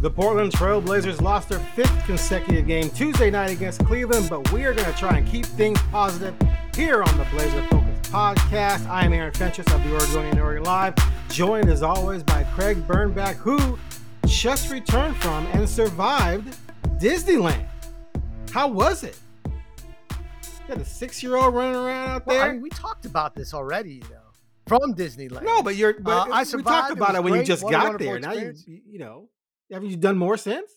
The Portland Trailblazers lost their fifth consecutive game Tuesday night against Cleveland, but we are going to try and keep things positive here on the Blazer Focus podcast. I am Aaron Fentress of the Oregonian Oregon Live, joined as always by Craig Birnbach, who just returned from and survived Disneyland. How was it? Had a six-year-old running around out there. Well, I mean, we talked about this already, you know, from Disneyland. no, but you're. But Uh, I we talked about was it when you just What got there. Now you, you know, haven't you done more since?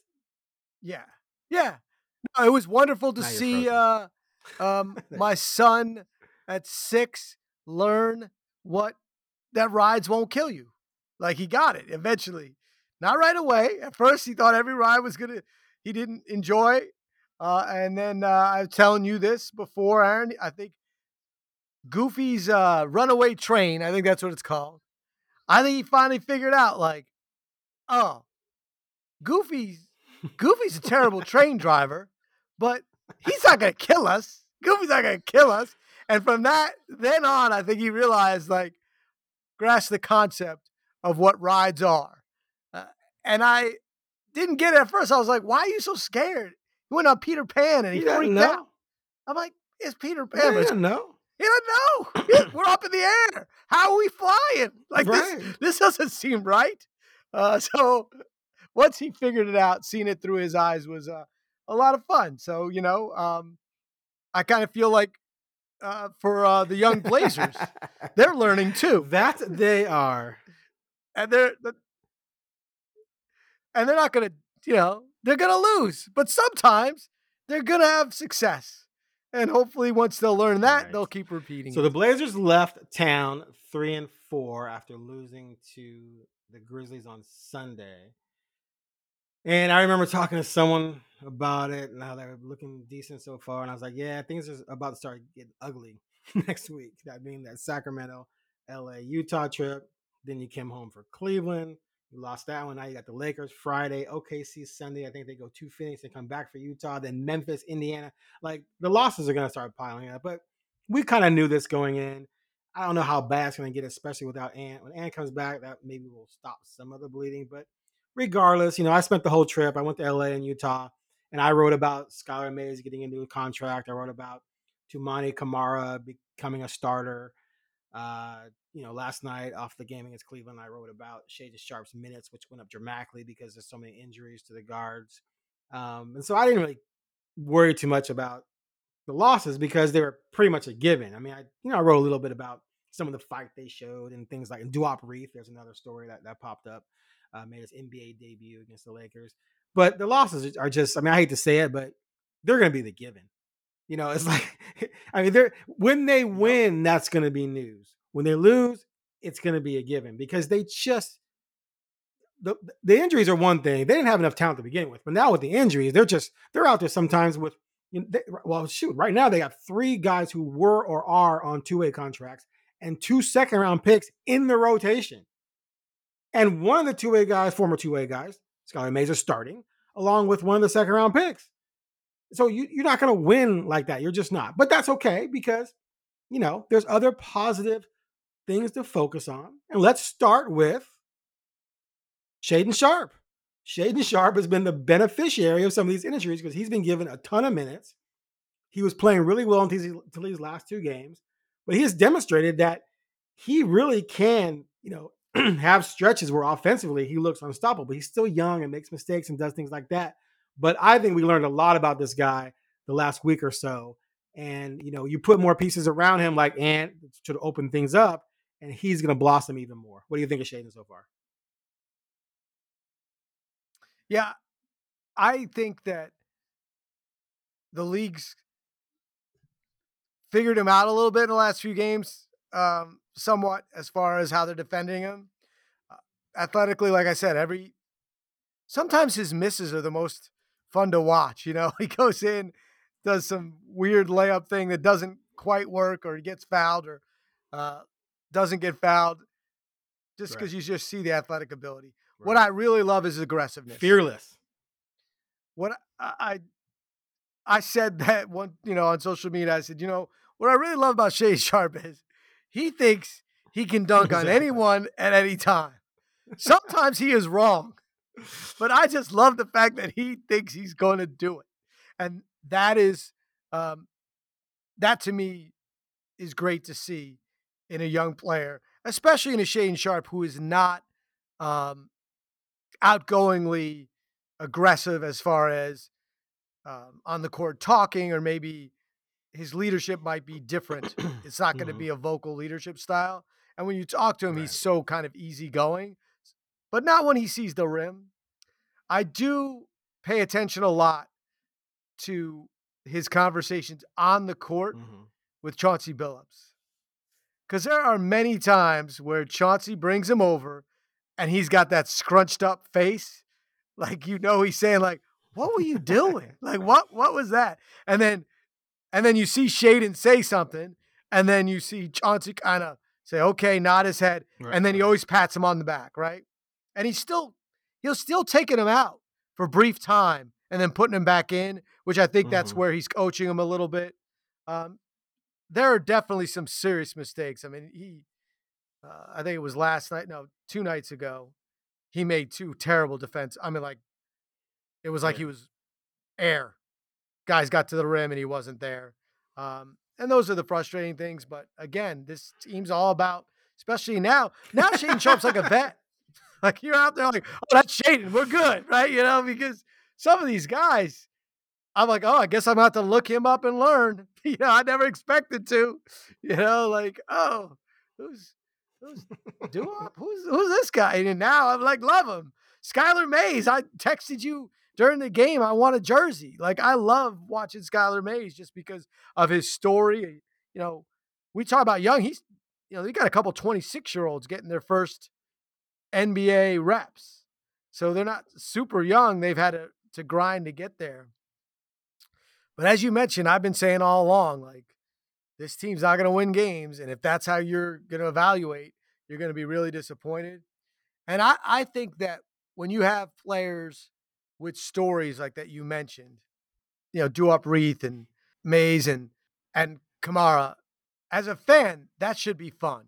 Yeah, yeah. No, it was wonderful to Now see uh, um, my son at six learn what that rides won't kill you. Like he got it eventually, not right away. At first, he thought every ride was gonna he didn't enjoy, uh, and then uh, I was telling you this before, Aaron. I think Goofy's uh, Runaway Train. I think that's what it's called. I think he finally figured out like, oh, Goofy's Goofy's a terrible train driver, but he's not gonna kill us. Goofy's not gonna kill us. And from that then on, I think he realized like grasped the concept of what rides are. Uh, and I didn't get it at first. I was like, "Why are you so scared?" He went on Peter Pan and he didn't freaked know. out. I'm like, "It's Peter Pan." it's didn't know. he doesn't know. We're up in the air. How are we flying? Like Right. this, this doesn't seem right. Uh, so once he figured it out, seeing it through his eyes was uh, a lot of fun. So you know, um, I kind of feel like uh, for uh, the young Blazers, they're learning too, that they are. and they're and they're not gonna, you know, they're gonna lose, but sometimes they're gonna have success. And hopefully, once they'll learn that, Right. they'll keep repeating. So it. the Blazers left town three and four after losing to the Grizzlies on Sunday. And I remember talking to someone about it and how they were looking decent so far. And I was like, yeah, things are about to start getting ugly next week. That being that Sacramento, LA, Utah trip. Then you came home for Cleveland. You lost that one. Now you got the Lakers Friday, OKC Sunday. I think they go to Phoenix and come back for Utah. Then Memphis, Indiana. Like the losses are going to start piling up. But we kind of knew this going in. I don't know how bad it's going to get, especially without Ant. When Ant comes back, that maybe will stop some of the bleeding. But regardless, you know, I spent the whole trip. I went to LA and Utah, and I wrote about Skylar Mays getting into a contract. I wrote about Toumani Camara becoming a starter. Uh, you know, last night off the game against Cleveland, I wrote about Shaedon Sharpe's minutes, which went up dramatically because there's so many injuries to the guards. Um, and so I didn't really worry too much about the losses because they were pretty much a given. I mean, I you know I wrote a little bit about some of the fight they showed and things like and Duop Reath. There's another story that that popped up, uh, made his NBA debut against the Lakers. But the losses are just I mean I hate to say it, but they're going to be the given. You know, it's like I mean they're when they win, that's going to be news. When they lose, it's going to be a given because they just the the injuries are one thing. They didn't have enough talent to begin with, but now with the injuries, they're just they're out there sometimes with you know, they, well, shoot, right now they got three guys who were or are on two way contracts and two second round picks in the rotation. And one of the two way guys, former two way guys, Skylar Mays, is starting along with one of the second round picks. So you, you're not going to win like that. You're just not. But that's okay because, you know, there's other positive things to focus on. And let's start with Shaedon Sharpe. Shaedon Sharpe has been the beneficiary of some of these injuries because he's been given a ton of minutes. He was playing really well until these last two games, but he has demonstrated that he really can, you know, have stretches where offensively he looks unstoppable. But he's still young and makes mistakes and does things like that. But I think we learned a lot about this guy the last week or so. And you know, you put more pieces around him like Ant to open things up, and he's going to blossom even more. What do you think of Shaedon so far? Yeah, I think that the league's figured him out a little bit in the last few games, um, somewhat as far as how they're defending him. Athletically, like I said, every sometimes his misses are the most fun to watch. You know, he goes in, does some weird layup thing that doesn't quite work, or he gets fouled, or uh, doesn't get fouled, just Right. because you just see the athletic ability. What I really love is aggressiveness fearless. what I, I I said that one, you know, on social media. I said, you know, what I really love about Shay Sharpe is he thinks he can dunk on anyone at any time. Sometimes he is wrong. but I just love the fact that he thinks he's going to do it, and that is, um, that to me is great to see in a young player, especially in a Shaedon Sharpe who is not um, outgoingly aggressive as far as um, on the court talking, or maybe his leadership might be different. it's not going to mm-hmm. be a vocal leadership style. And when you talk to him, right. he's so kind of easygoing, but not when he sees the rim. I do pay attention a lot to his conversations on the court mm-hmm. with Chauncey Billups. Because there are many times where Chauncey brings him over and he's got that scrunched up face. Like, you know, he's saying, like, what were you doing? like, what what was that? And then and then you see Shaedon say something, and then you see Chauncey kind of say, okay, nod his head. Right. And then he always pats him on the back, right? And he's still he'll still taking him out for brief time and then putting him back in, which I think mm-hmm. that's where he's coaching him a little bit. Um, there are definitely some serious mistakes. I mean, he, uh, I think it was last night, no, two nights ago, he made two terrible defense. I mean, like, it was like yeah. he was air. Guys got to the rim and he wasn't there. Um, and those are the frustrating things. But again, this team's all about, especially now. Now Shaedon Sharpe's like a vet. Like you're out there like, oh, that's Shaedon. We're good, right? You know, because some of these guys, I'm like, oh, I guess I'm about to look him up and learn. You know, I never expected to. You know, like, oh, who's who's Duop? Who's who's this guy? And now I'm like, love him. Skylar Mays. I texted you during the game. I want a jersey. Like, I love watching Skylar Mays just because of his story. You know, we talk about young. He's you know, they got a couple 26 year olds getting their first NBA reps. So they're not super young. They've had to, to grind to get there. But as you mentioned, I've been saying all along, like this team's not going to win games, and if that's how you're going to evaluate, you're going to be really disappointed. And I, I think that when you have players with stories like that you mentioned, you know, Duop Reath and Mays and and Camara, as a fan, that should be fun.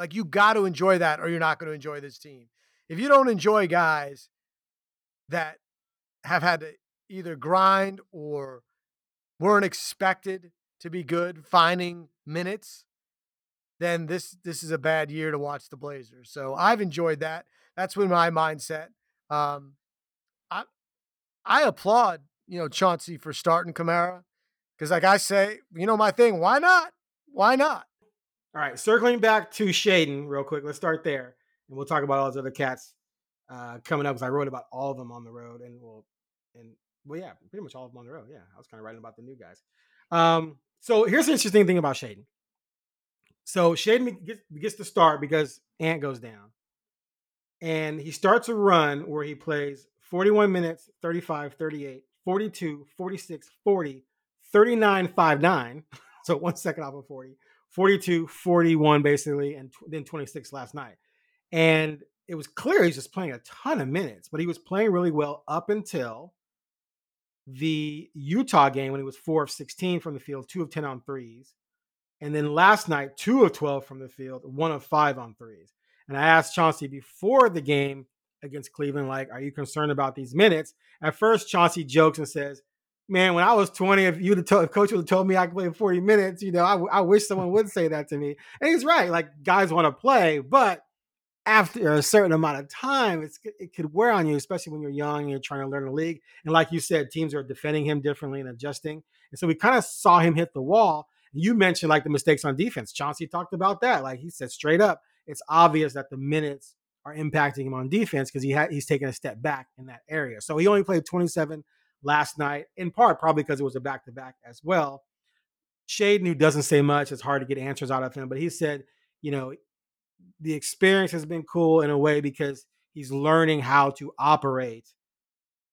Like you got to enjoy that, or you're not going to enjoy this team. If you don't enjoy guys that have had to either grind or weren't expected to be good, finding minutes, then this this is a bad year to watch the Blazers. So I've enjoyed that. That's been my mindset. Um, I I applaud you know Chauncey for starting Camara because, like I say, you know my thing. Why not? Why not? All right, circling back to Shaedon real quick. Let's start there, and we'll talk about all those other cats uh, coming up because I wrote about all of them on the road, and we'll and well, yeah, pretty much all of them on the road. Yeah, I was kind of writing about the new guys. Um, so here's the interesting thing about Shaedon. So Shaedon gets, gets the start because Ant goes down. And he starts a run where he plays 41 minutes, 35, 38, 42, 46, 40, 39, 5, 9. So one second off of 40, 42, 41 basically, and t- then 26 last night. And it was clear he's just playing a ton of minutes, but he was playing really well up until the Utah game when he was four of 16 from the field, two of 10 on threes. And then last night, two of 12 from the field, one of five on threes. And I asked Chauncey before the game against Cleveland, like, are you concerned about these minutes? At first, Chauncey jokes and says, man, when I was 20, if you the if coach would have told me I could play 40 minutes, you know, I, I wish someone would say that to me. And he's right. Like guys want to play, but after a certain amount of time, it's it could wear on you, especially when you're young and you're trying to learn the league. And like you said, teams are defending him differently and adjusting. And so we kind of saw him hit the wall. You mentioned like the mistakes on defense. Chauncey talked about that. Like he said straight up, it's obvious that the minutes are impacting him on defense because he had he's taken a step back in that area. So he only played 27 last night, in part probably because it was a back to back as well. Shaedon, who doesn't say much, it's hard to get answers out of him, but he said, you know, the experience has been cool in a way because he's learning how to operate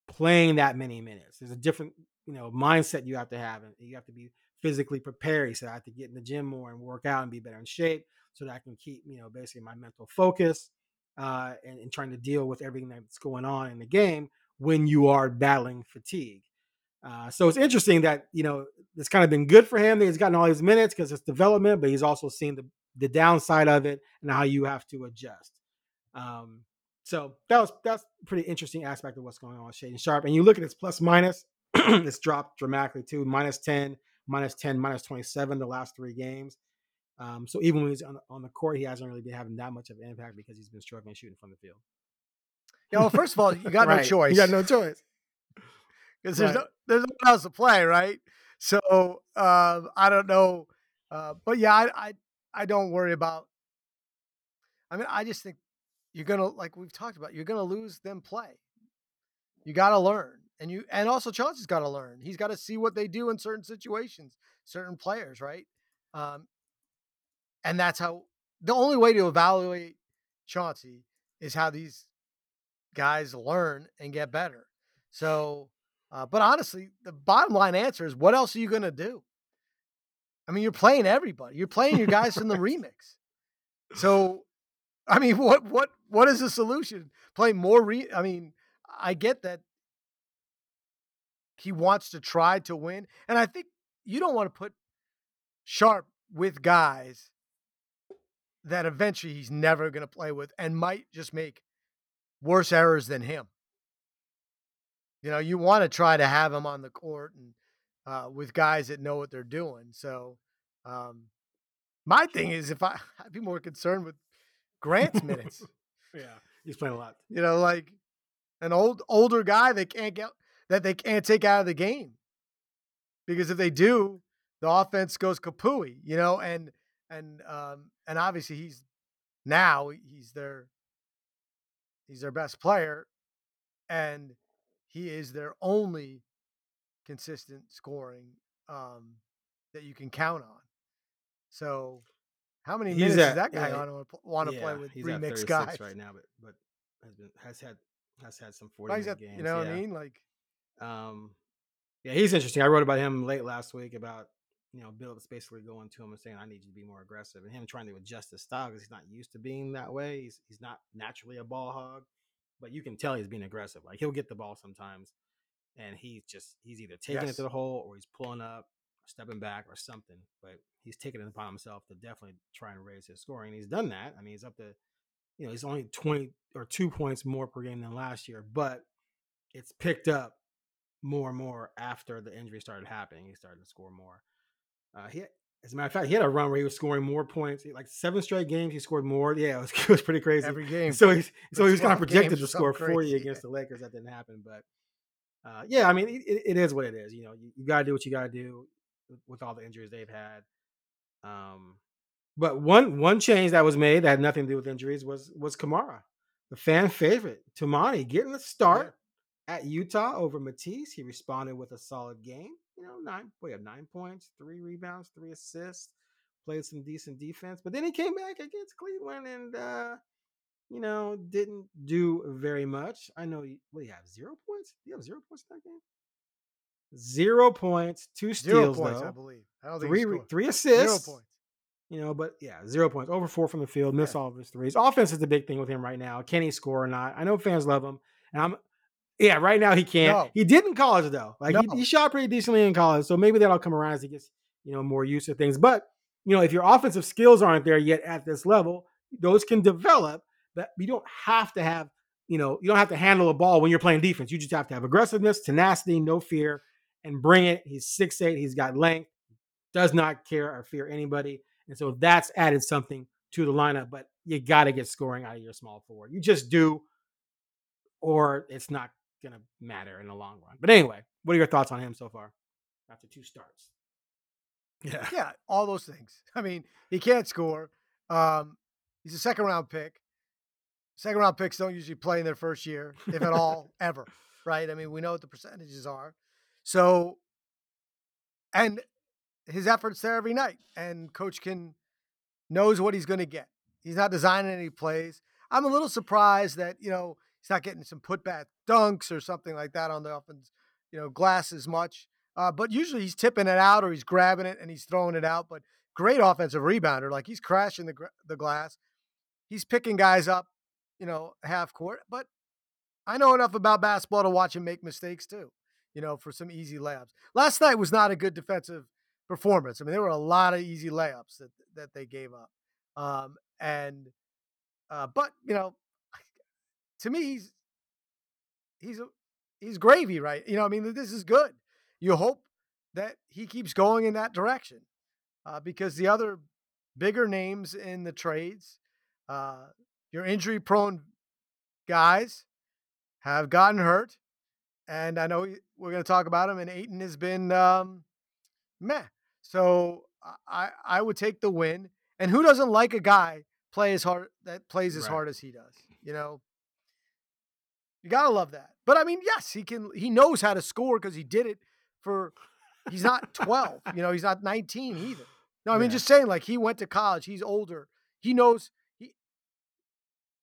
playing that many minutes. There's a different, you know, mindset you have to have, and you have to be physically prepared. He said I have to get in the gym more and work out and be better in shape so that I can keep, you know, basically my mental focus uh, and, and trying to deal with everything that's going on in the game when you are battling fatigue. Uh, so it's interesting that you know it's kind of been good for him. He's gotten all his minutes because it's development, but he's also seen the the downside of it and how you have to adjust. Um, So that was that's a pretty interesting aspect of what's going on with Shaedon Sharpe. And you look at his plus minus, it's dropped dramatically too. Minus 10, minus 10, minus 27 the last three games. Um, so even when he's on, on the court, he hasn't really been having that much of an impact because he's been struggling shooting from the field. Yeah, well, first of all, you got Right. no choice. You got no choice. because there's no, there's no one else to play, right? So um, I don't know, uh, but yeah, I, I I don't worry about. I mean, I just think you're gonna like we've talked about. You're gonna lose them play. You got to learn, and you and also Chauncey's got to learn. He's got to see what they do in certain situations, certain players, right? Um, and that's how the only way to evaluate Chauncey is how these guys learn and get better. So, uh, but honestly, the bottom line answer is what else are you going to do? I mean, you're playing everybody. You're playing your guys from the remix. So, I mean, what what what is the solution? Play more re I mean, I get that he wants to try to win, and I think you don't want to put Sharpe with guys that eventually he's never going to play with and might just make worse errors than him. You know, you want to try to have him on the court and uh, with guys that know what they're doing. So, um, my thing is, if I, I'd be more concerned with Grant's minutes. Yeah, he's playing a lot. you know, like an old older guy they can't get that they can't take out of the game because if they do, the offense goes kapooey. You know, and and um, and obviously he's now he's their he's their best player, and he is their only consistent scoring um, that you can count on. So, how many He's minutes at- does that guy yeah, want to want to play with he's three at mixed 36 guys? right now, but but has been has had has had some forty minute at- games. you know what. I mean? Like, Um, yeah, he's interesting. I wrote about him late last week about you know Bill is basically going to him and saying, "I need you to be more aggressive," and him trying to adjust his style because he's not used to being that way. He's he's not naturally a ball hog, but you can tell he's being aggressive. Like he'll get the ball sometimes, and he's just he's either taking it to the hole or he's pulling up, stepping back, or something. But he's taking it upon himself to definitely try and raise his scoring. He's done that. I mean, he's up to you know he's only twenty or two points more per game than last year, but it's picked up more and more after the injury started happening. He started to score more. Uh, he, as a matter of fact, he had a run where he was scoring more points, like seven straight games. He scored more. Yeah, it was, it was pretty crazy. every game. so he's so he was kind of projected to score something forty crazy. against the Lakers. That didn't happen, but uh, yeah, I mean, it, it- is what it is. You know, you, you got to do what you got to do with, with all the injuries they've had. Um, but one one change that was made that had nothing to do with injuries was was Camara, the fan favorite, Toumani, getting the start at Utah over Matisse. He responded with a solid game. You know, nine we have nine points, three rebounds, three assists, played some decent defense. But then he came back against Cleveland and uh, you know, didn't do very much. I know you what do you have? Zero points? Do you have zero points in that game? Zero points, two Zero steals, points, though. I believe. I don't think three he re- scored. three Zero assists. points. You know, but yeah, zero points, over four from the field, miss Yeah. all of his threes. Offense is the big thing with him right now. Can he score or not? I know fans love him, and I'm yeah. Right now he can't. No. He did in college though. Like No. he, he shot pretty decently in college, so maybe that'll come around as he gets you know more used to things. But you know, if your offensive skills aren't there yet at this level, those can develop. But you don't have to have you know you don't have to handle a ball when you're playing defense. You just have to have aggressiveness, tenacity, no fear, and bring it. He's six eight. He's got length. Does not care or fear anybody. And so that's added something to the lineup, but you got to get scoring out of your small forward. You just do, or it's not going to matter in the long run. But anyway, what are your thoughts on him so far after two starts? Yeah. Yeah, all those things. I mean, he can't score. Um, he's a second round pick. Second round picks don't usually play in their first year, if at all, ever. Right? I mean, we know what the percentages are. So, and his efforts there every night, and coach can knows what he's going to get. He's not designing any plays. I'm a little surprised that you know he's not getting some putback dunks or something like that on the offense, you know, glass as much. Uh, but usually he's tipping it out or he's grabbing it and he's throwing it out. But great offensive rebounder, like he's crashing the the glass. He's picking guys up, you know, half court. But I know enough about basketball to watch him make mistakes too, you know, for some easy layups. Last night was not a good defensive performance. I mean, there were a lot of easy layups that that they gave up. Um, and uh, but you know, to me, he's he's he's gravy, right? You know, I mean, this is good. You hope that he keeps going in that direction uh, because the other bigger names in the trades, uh, your injury prone guys have gotten hurt. And I know we're going to talk about him, and Ayton has been um, meh. So I, I would take the win. And who doesn't like a guy play as hard that plays as right. hard as he does? You know, you gotta love that. But I mean, yes, he can. He knows how to score because he did it for. He's not twelve. you know, he's not nineteen either. No, I mean, just saying, like he went to college. He's older. He knows. He.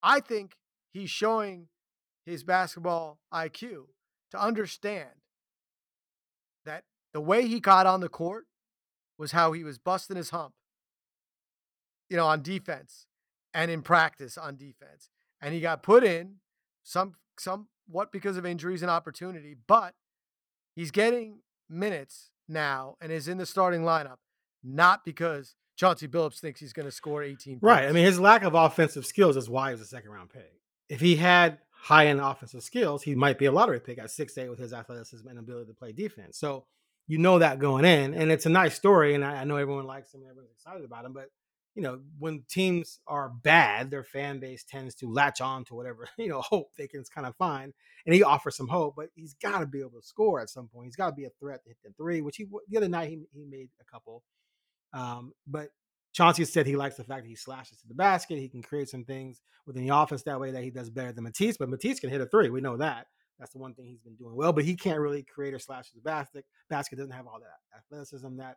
I think he's showing his basketball IQ to understand that the way he got on the court was how he was busting his hump, you know, on defense and in practice on defense. And he got put in some somewhat because of injuries and opportunity, but he's getting minutes now and is in the starting lineup, not because Chauncey Billups thinks he's going to score 18 points. Right. I mean, his lack of offensive skills is why he was a second round pick. If he had high end offensive skills, he might be a lottery pick at six eight with his athleticism and ability to play defense. So you know that going in, and it's a nice story, and I, I know everyone likes him, and everyone's excited about him, but you know, when teams are bad, their fan base tends to latch on to whatever, you know, hope they can kind of find. And he offers some hope, but he's got to be able to score at some point. He's got to be a threat to hit the three, which he, the other night, he, he made a couple. Um, but Chauncey said he likes the fact that he slashes to the basket. He can create some things within the offense that way that he does better than Matisse, but Matisse can hit a three. We know that. That's the one thing he's been doing well, but he can't really create or slash to the basket. Basket doesn't have all that athleticism that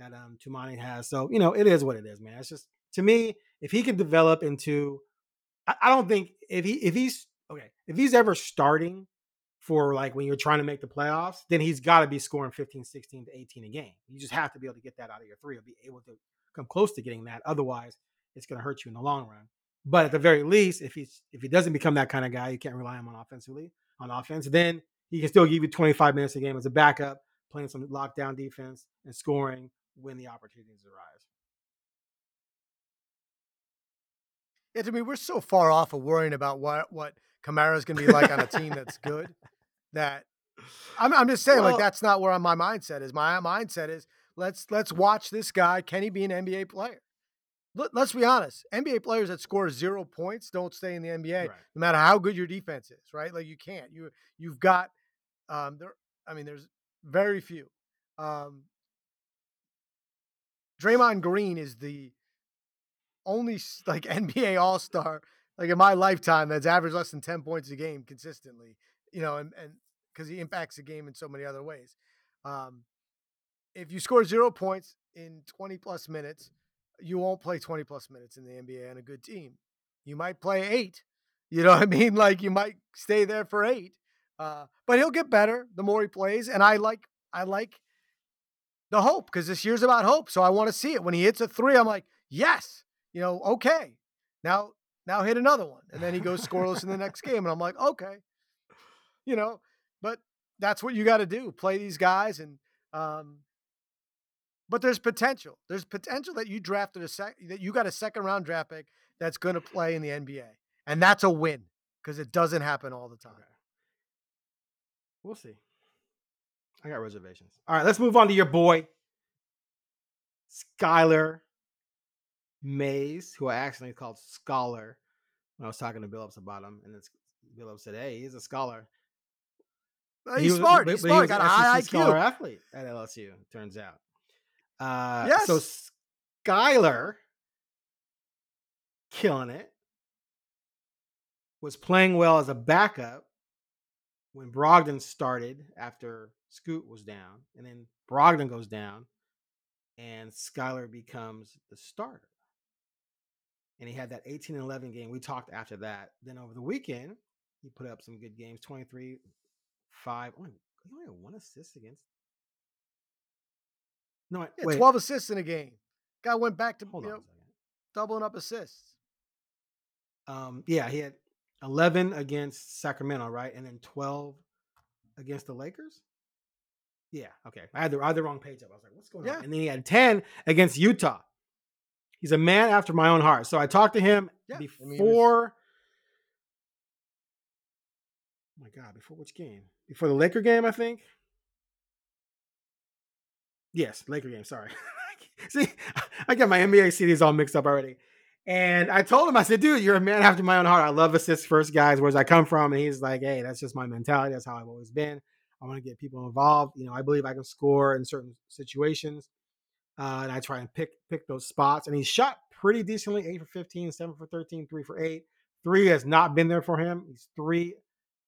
that um Toumani has. So, you know, it is what it is, man. It's just to me, if he can develop into I, I don't think if he if he's okay, if he's ever starting for like when you're trying to make the playoffs, then he's got to be scoring 15, 16 to 18 a game. You just have to be able to get that out of your three or be able to come close to getting that. Otherwise, it's going to hurt you in the long run. But at the very least, if he's if he doesn't become that kind of guy, you can't rely on him on offensively on offense. Then he can still give you 25 minutes a game as a backup, playing some lockdown defense and scoring when the opportunities arise. Yeah, to me, we're so far off of worrying about what what Camara's going to be like on a team that's good that I'm, I'm just saying well, like that's not where my mindset is. My mindset is let's let's watch this guy. Can he be an NBA player? Let, us be honest. NBA players that score zero points don't stay in the NBA, right. no matter how good your defense is. Right? Like you can't. You you've got um there. I mean, there's very few. Um, Draymond Green is the only like NBA All Star like in my lifetime that's averaged less than ten points a game consistently. You know, and and because he impacts the game in so many other ways. Um, if you score zero points in twenty plus minutes, you won't play twenty plus minutes in the NBA on a good team. You might play eight. You know what I mean? Like you might stay there for eight. Uh, but he'll get better the more he plays, and I like I like the hope because this year's about hope. So I want to see it. When he hits a three, I'm like, yes, you know, okay. Now, now hit another one. And then he goes scoreless in the next game. And I'm like, okay. You know, but that's what you got to do. Play these guys and um but there's potential. There's potential that you drafted a sec that you got a second round draft pick that's going to play in the NBA. And that's a win because it doesn't happen all the time. Okay. We'll see. I got reservations. All right, let's move on to your boy, Skylar Mays, who I accidentally called Scholar when I was talking to Billups about him, and it's Billups said, "Hey, he's a scholar." he's he smart. He's smart. He got a high IQ. Scholar athlete at LSU. Turns out. Uh, yes. So Skylar, killing it, was playing well as a backup when Brogdon started after Scoot was down, and then Brogdon goes down, and Skylar becomes the starter. And he had that 18 and 11 game. We talked after that. Then over the weekend, he put up some good games 23, 5. Only, he only had one assist against. No, yeah, wait. 12 assists in a game. Guy went back to Hold you know, doubling up assists. Um, yeah, he had 11 against Sacramento, right? And then 12 against the Lakers. Yeah, okay. I had the, I had the wrong page up. I was like, what's going yeah. on? And then he had 10 against Utah. He's a man after my own heart. So I talked to him yeah, before oh my God, before which game? Before the Laker game, I think. Yes, Laker game. Sorry. See, I got my NBA CDs all mixed up already. And I told him, I said, dude, you're a man after my own heart. I love assist first guys, where's I come from. And he's like, hey, that's just my mentality. That's how I've always been. I want to get people involved. You know, I believe I can score in certain situations. Uh, and I try and pick pick those spots. And he shot pretty decently, eight for 15, seven for 13, three for eight. Three has not been there for him. He's three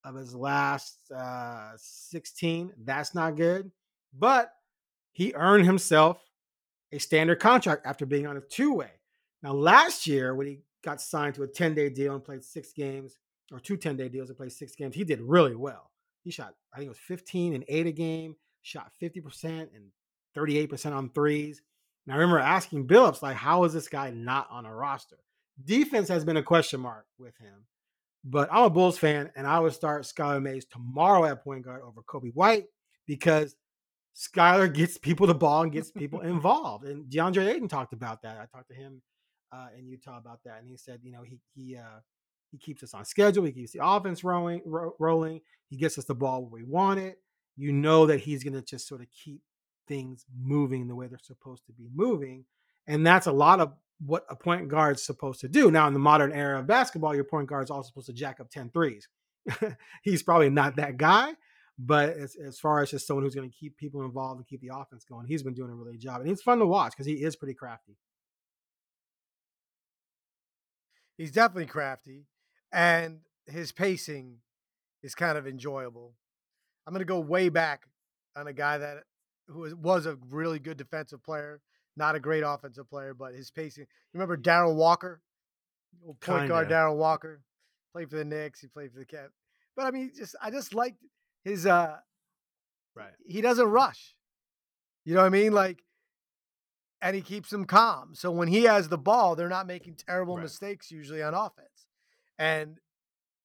of his last uh, 16. That's not good. But he earned himself a standard contract after being on a two way. Now, last year, when he got signed to a 10 day deal and played six games, or two 10 day deals and played six games, he did really well. He shot, I think it was 15 and eight a game, shot 50% and 38% on threes. And I remember asking Billups, like, how is this guy not on a roster? Defense has been a question mark with him. But I'm a Bulls fan, and I would start Skylar Mays tomorrow at point guard over Coby White because Skylar gets people the ball and gets people involved. And DeAndre Ayton talked about that. I talked to him uh, in Utah about that, and he said, you know, he he uh, he keeps us on schedule. He keeps the offense rolling. Ro- rolling. He gets us the ball where we want it. You know that he's going to just sort of keep things moving the way they're supposed to be moving, and that's a lot of what a point guard's supposed to do. Now, in the modern era of basketball, your point guard's also supposed to jack up 10 threes. he's probably not that guy, but as, as far as just someone who's going to keep people involved and keep the offense going, he's been doing a really good job. And he's fun to watch because he is pretty crafty. He's definitely crafty, and his pacing is kind of enjoyable. I'm going to go way back on a guy that who was a really good defensive player not a great offensive player, but his pacing. You remember Darrell Walker, point Kinda. guard Darrell Walker, played for the Knicks. He played for the Cavs. But I mean, just I just liked his. uh Right. He doesn't rush. You know what I mean? Like, and he keeps them calm. So when he has the ball, they're not making terrible right. mistakes usually on offense. And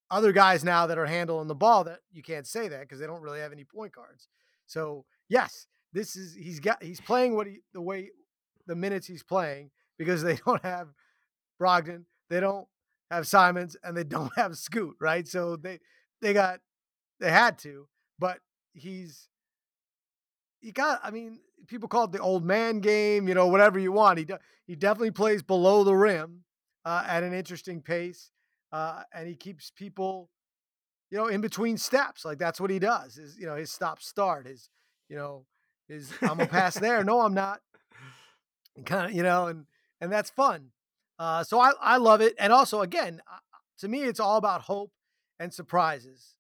other guys now that are handling the ball that you can't say that because they don't really have any point guards. So yes, this is he's got he's playing what he the way the minutes he's playing because they don't have Brogdon, they don't have Simons, and they don't have Scoot, right? So they they got they had to, but he's he got. I mean, people call it the old man game, you know, whatever you want. He de- he definitely plays below the rim uh, at an interesting pace, uh, and he keeps people, you know, in between steps. Like that's what he does. Is you know his stop start, his you know his I'm gonna pass there. No, I'm not kind of you know and and that's fun uh so i i love it and also again to me it's all about hope and surprises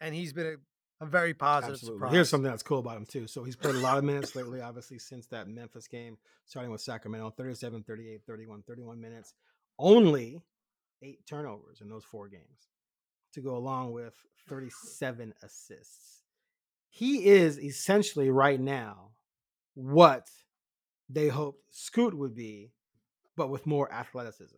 and he's been a, a very positive Absolutely. surprise here's something that's cool about him too so he's played a lot of minutes lately obviously since that memphis game starting with sacramento 37 38 31 31 minutes only eight turnovers in those four games to go along with 37 assists he is essentially right now what they hoped Scoot would be, but with more athleticism.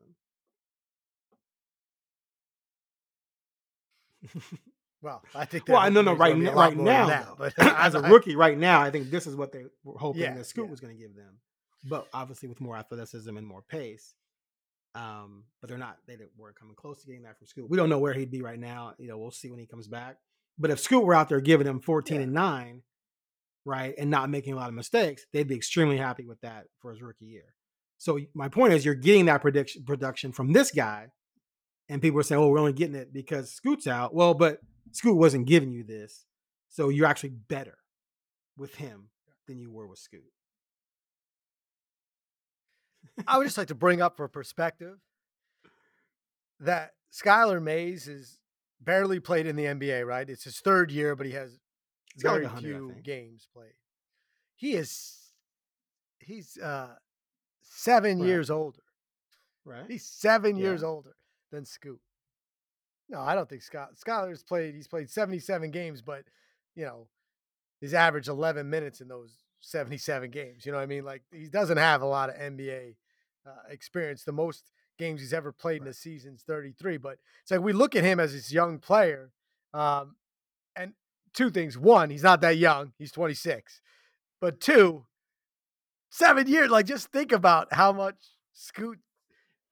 well, I think. Well, I know, no, right, now, right now, now but as a rookie, right now, I think this is what they were hoping yeah, that Scoot yeah. was going to give them, but obviously with more athleticism and more pace. Um, but they're not. They weren't coming close to getting that from Scoot. We don't know where he'd be right now. You know, we'll see when he comes back. But if Scoot were out there giving him fourteen yeah. and nine, right, and not making a lot of mistakes, they'd be extremely happy with that for his rookie year. So my point is, you're getting that prediction production from this guy, and people are saying, "Oh, we're only getting it because Scoot's out." Well, but Scoot wasn't giving you this, so you're actually better with him than you were with Scoot. I would just like to bring up for perspective that Skylar Mays is barely played in the NBA, right? It's his third year, but he has He's very like few games played. He is he's uh seven right. years older. Right. He's seven yeah. years older than Scoot. No, I don't think Scott Skylar's played. He's played seventy-seven games, but you know, he's averaged eleven minutes in those seventy-seven games. You know what I mean? Like he doesn't have a lot of NBA uh, experience. The most games he's ever played right. in a season is thirty-three. But it's like we look at him as this young player, um, and two things. One, he's not that young. He's 26. But two, seven years. Like, just think about how much Scoot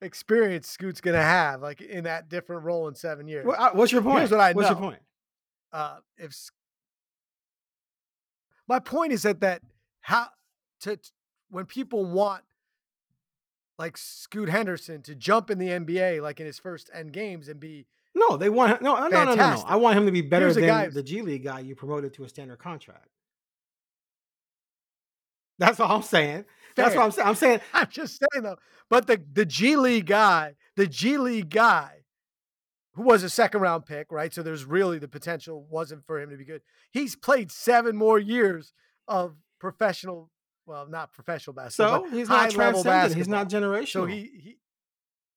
experience Scoot's going to have, like, in that different role in seven years. Well, what's your point? Here's what I know. What's your point? uh, if my point is that that how to when people want like Scoot Henderson to jump in the NBA like in his first end games and be no, they want no, no, no, no, no, no. I want him to be better Here's than guy- the G League guy you promoted to a standard contract. That's all I'm saying. That's what I'm saying. I'm saying I'm just saying though. But the the G League guy, the G League guy, who was a second round pick, right? So there's really the potential wasn't for him to be good. He's played seven more years of professional, well, not professional basketball. so. He's not transcendent. He's not generational. So he, he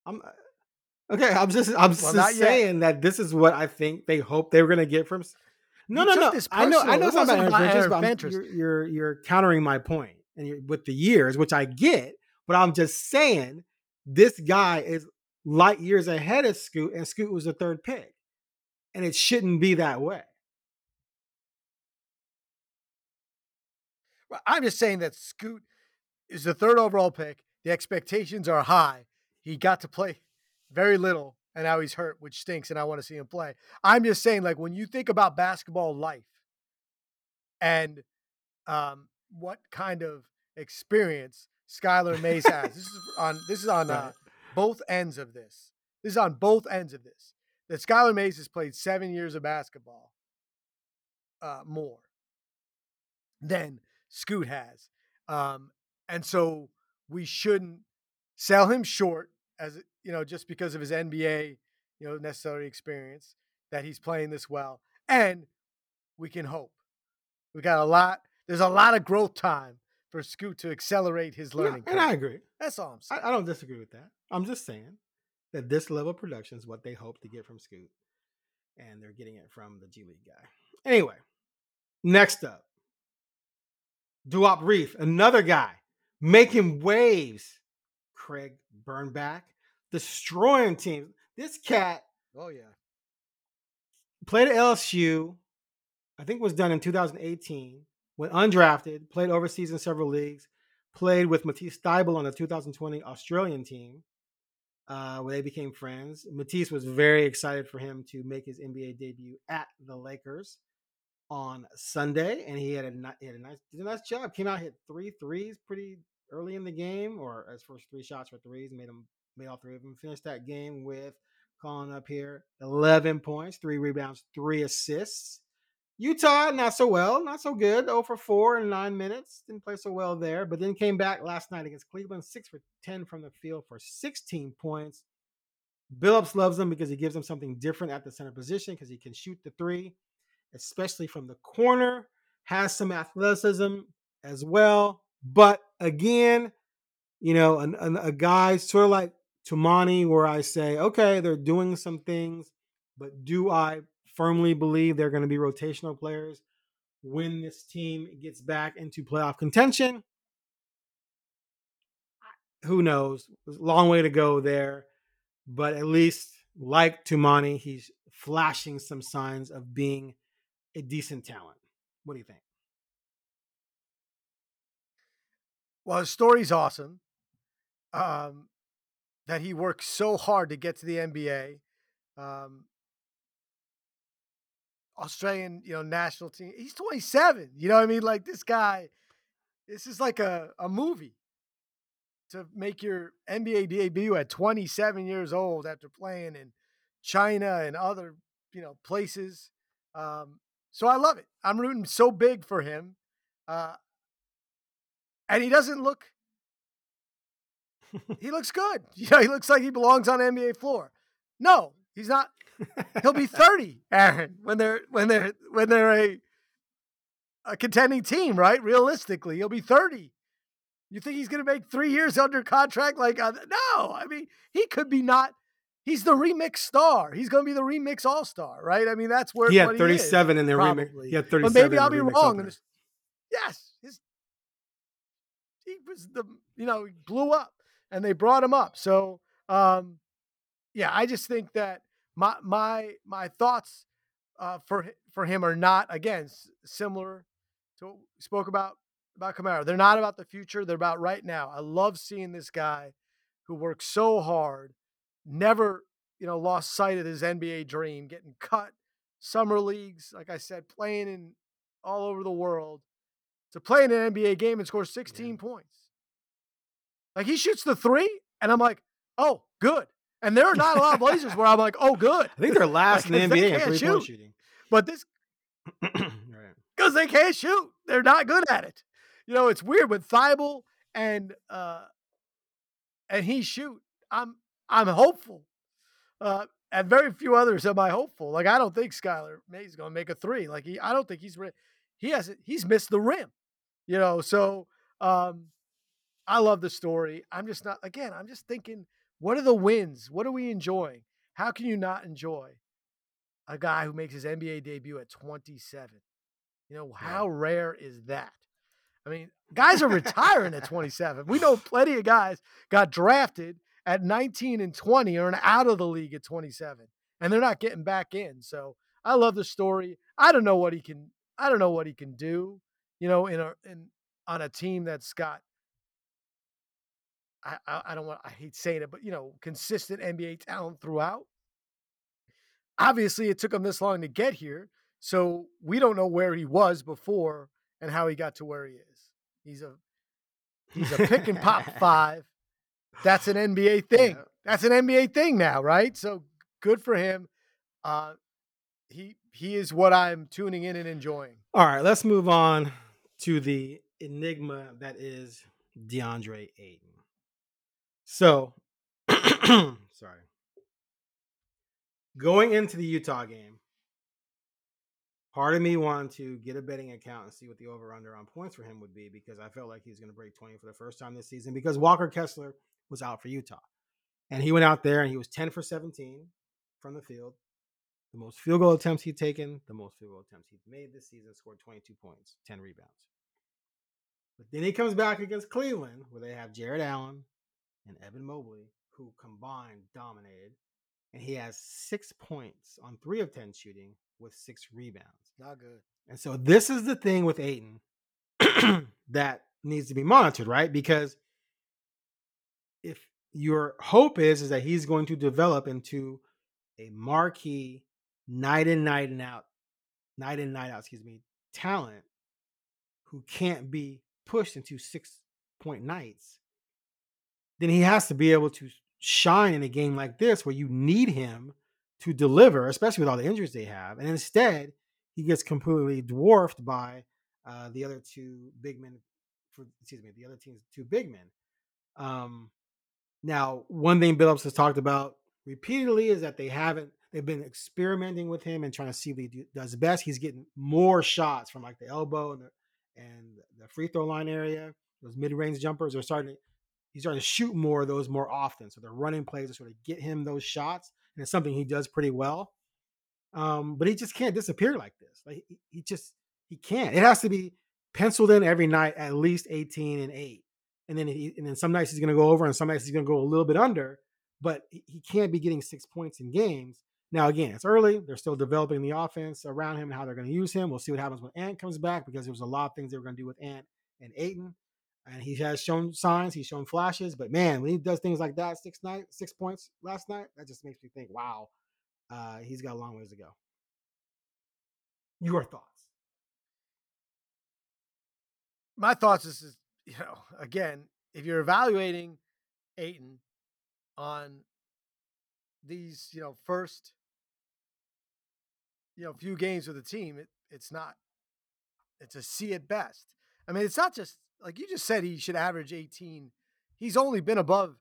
I'm uh, okay. I'm just I'm Well, just yet. saying that this is what I think they hope they were going to get from. No, You no, no. I know. I know It it's not about about Aaron but you're, you're you're countering my point, and with the years, which I get. But I'm just saying this guy is light years ahead of Scoot, and Scoot was the third pick, and it shouldn't be that way. Well, I'm just saying that Scoot is the third overall pick. The expectations are high. He got to play very little, and now he's hurt, which stinks, and I want to see him play. I'm just saying, like, when you think about basketball life and um, what kind of experience Skylar Mays has, this is on this is on uh, both ends of this. This is on both ends of this. That Skylar Mays has played seven years of basketball uh, more than Scoot has. Um, and so we shouldn't sell him short as you know, just because of his NBA, you know, necessary experience that he's playing this well. And we can hope. We got a lot, there's a lot of growth time for Scoot to accelerate his learning Yeah, and I agree. That's all I'm saying. I, I don't disagree with that. I'm just saying that this level of production is what they hope to get from Scoot, and they're getting it from the G League guy. Anyway, next up, Duop Reath, another guy making waves. Craig Birnbach, destroying teams. This cat oh yeah. played at LSU. I think was done in 2018. Went undrafted. Played overseas in several leagues. Played with Matisse Thybulle on the 2020 Australian team, uh, where they became friends. Matisse was very excited for him to make his NBA debut at the Lakers on Sunday, and he had a, he had a nice did a nice job. Came out hit three threes pretty early in the game, or his first three shots for threes. Made him made all three of them. Finished that game with calling up here 11 points, three rebounds, three assists. Utah, not so well, not so good. 0 for 4 in nine minutes. Didn't play so well there, but then came back last night against Cleveland, 6 for 10 from the field for 16 points. Billups loves him because he gives him something different at the center position because he can shoot the three, especially from the corner. Has some athleticism as well. But again, you know, an, an- a guy sort of like Toumani, where I say, okay, they're doing some things, but do I firmly believe they're going to be rotational players when this team gets back into playoff contention? Who knows? Long way to go there, but at least like Toumani, he's flashing some signs of being a decent talent. What do you think? Well, his story's awesome. Um, that he worked so hard to get to the NBA. Um, Australian, you know, national team. He's 27. You know what I mean? Like this guy, this is like a, a movie. To make your NBA debut at 27 years old after playing in China and other, you know, places. Um, so I love it. I'm rooting so big for him. Uh, and he doesn't look he looks good. You know, he looks like he belongs on NBA floor. No, he's not. He'll be 30, Aaron, when they're when they're when they're a a contending team, right? Realistically, he'll be 30. You think he's going to make 3 years under contract like uh, no, I mean, he could be not He's the remix star. He's going to be the remix all-star, right? I mean, that's where he had what is, 37 in their remix. probably. He had But 37. maybe I'll be wrong. opener. Yes, his, he was the you know he blew up, and they brought him up. So um, yeah, I just think that my my my thoughts uh, for for him are not again s- similar to what we spoke about about Camara. They're not about the future. They're about right now. I love seeing this guy who works so hard, never you know lost sight of his NBA dream, getting cut summer leagues, like I said, playing in all over the world to play in an NBA game and score 16 yeah. points. Like he shoots the three, and I'm like, oh, good. And there are not a lot of Blazers where I'm like, oh, good. I think they're last like, in the NBA in three point shooting. But this, because they can't shoot, they're not good at it. You know, it's weird with Thibault and uh and he shoot. I'm I'm hopeful. Uh, and very few others am I hopeful. Like I don't think Skylar Mays going to make a three. Like he, I don't think he's he has he's missed the rim. You know, so um, I love the story. I'm just not again. I'm just thinking, what are the wins? What are we enjoying? How can you not enjoy a guy who makes his NBA debut at 27? You know, how yeah. rare is that? I mean, guys are retiring at 27. We know plenty of guys got drafted at 19 and 20 or out of the league at 27 and they're not getting back in. So I love the story. I don't know what he can I don't know what he can do, you know, in a in on a team that's got I, I, I don't want I hate saying it, but you know, consistent NBA talent throughout. Obviously, it took him this long to get here, so we don't know where he was before and how he got to where he is. He's a he's a pick and pop five that's an NBA thing. Yeah. That's an NBA thing now, right? So good for him. Uh, he he is what I'm tuning in and enjoying. All right, let's move on to the enigma that is Deandre Ayton. So, sorry. Going into the Utah game, part of me wanted to get a betting account and see what the over under on points for him would be because I felt like he was going to break 20 for the first time this season because Walker Kessler was out for Utah. And he went out there and he was 10 for 17 from the field. The most field goal attempts he'd taken, the most field goal attempts he'd made this season, scored 22 points, 10 rebounds. But then he comes back against Cleveland, where they have Jarrett Allen and Evan Mobley, who combined dominated. And he has six points on three of 10 shooting with six rebounds. Not good. And so this is the thing with Ayton that needs to be monitored, right? Because if your hope is is that he's going to develop into a marquee night in night and out night in night out excuse me talent who can't be pushed into six point nights then he has to be able to shine in a game like this where you need him to deliver especially with all the injuries they have and instead he gets completely dwarfed by uh, the other two big men for excuse me the other team's two big men. Um, now, one thing Billups has talked about repeatedly is that they haven't they've been experimenting with him and trying to see what he does best. He's getting more shots from like the elbow and the, and the free throw line area. Those mid range jumpers are starting. He's starting to shoot more of those more often. So they're running plays to sort of get him those shots, and it's something he does pretty well. Um, but he just can't disappear like this. Like he, he just he can't. It has to be penciled in every night at least 18 and 8 and then he, and then some nights he's going to go over, and some nights he's going to go a little bit under. But he can't be getting six points in games. Now, again, it's early. They're still developing the offense around him and how they're going to use him. We'll see what happens when Ant comes back because there was a lot of things they were going to do with Ant and Ayton. And he has shown signs, he's shown flashes. But man, when he does things like that, six night, six points last night, that just makes me think, wow, uh, he's got a long ways to go. Your thoughts? My thoughts is you know, again, if you're evaluating Ayton on these, you know, first, you know, few games with the team, it, it's not, it's a C at best. I mean, it's not just like you just said he should average 18. He's only been above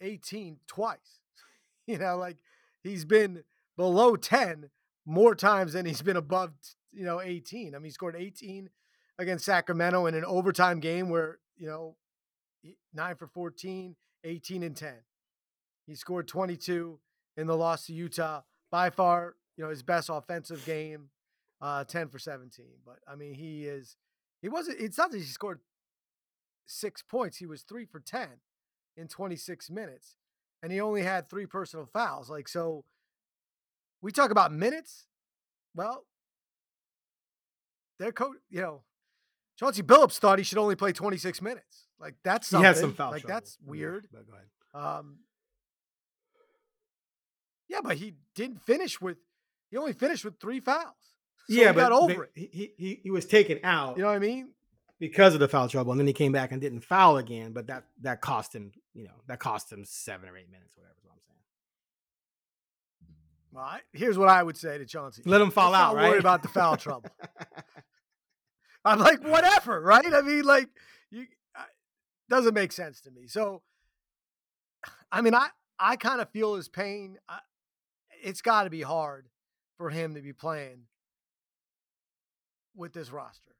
18 twice. you know, like he's been below 10 more times than he's been above, you know, 18. I mean, he scored 18 against Sacramento in an overtime game where, you know, 9 for 14, 18 and 10. He scored 22 in the loss to Utah. By far, you know, his best offensive game, uh, 10 for 17. But I mean, he is, he wasn't, it's not that he scored six points. He was three for 10 in 26 minutes. And he only had three personal fouls. Like, so we talk about minutes. Well, their coach, you know, Chauncey Billups thought he should only play 26 minutes. Like that's something. He had some foul Like trouble. that's weird. Yeah, go ahead. Um, yeah, but he didn't finish with he only finished with three fouls. So yeah, he but got over it. He, he he was taken out You know what I mean? because of the foul trouble, and then he came back and didn't foul again. But that that cost him, you know, that cost him seven or eight minutes, whatever. Is what I'm saying. Well, I, here's what I would say to Chauncey. Let him fall Let's out, not right? worry about the foul trouble. I'm like, whatever, right? I mean, like, you I- doesn't make sense to me. So, I mean, I I kind of feel his pain. I, it's got to be hard for him to be playing with this roster,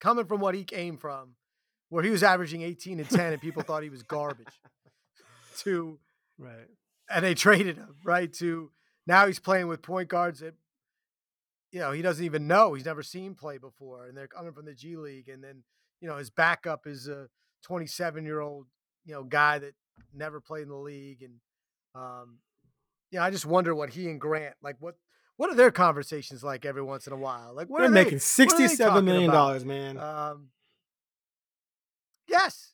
coming from what he came from, where he was averaging 18 and 10, and people thought he was garbage, to right. and they traded him right to now he's playing with point guards that you know he doesn't even know he's never seen play before and they're coming from the G League and then you know his backup is a 27 year old you know guy that never played in the league and um yeah I just wonder what he and Grant like what what are their conversations like every once in a while like what They're are they- making they sixty-seven million dollars, man. um yes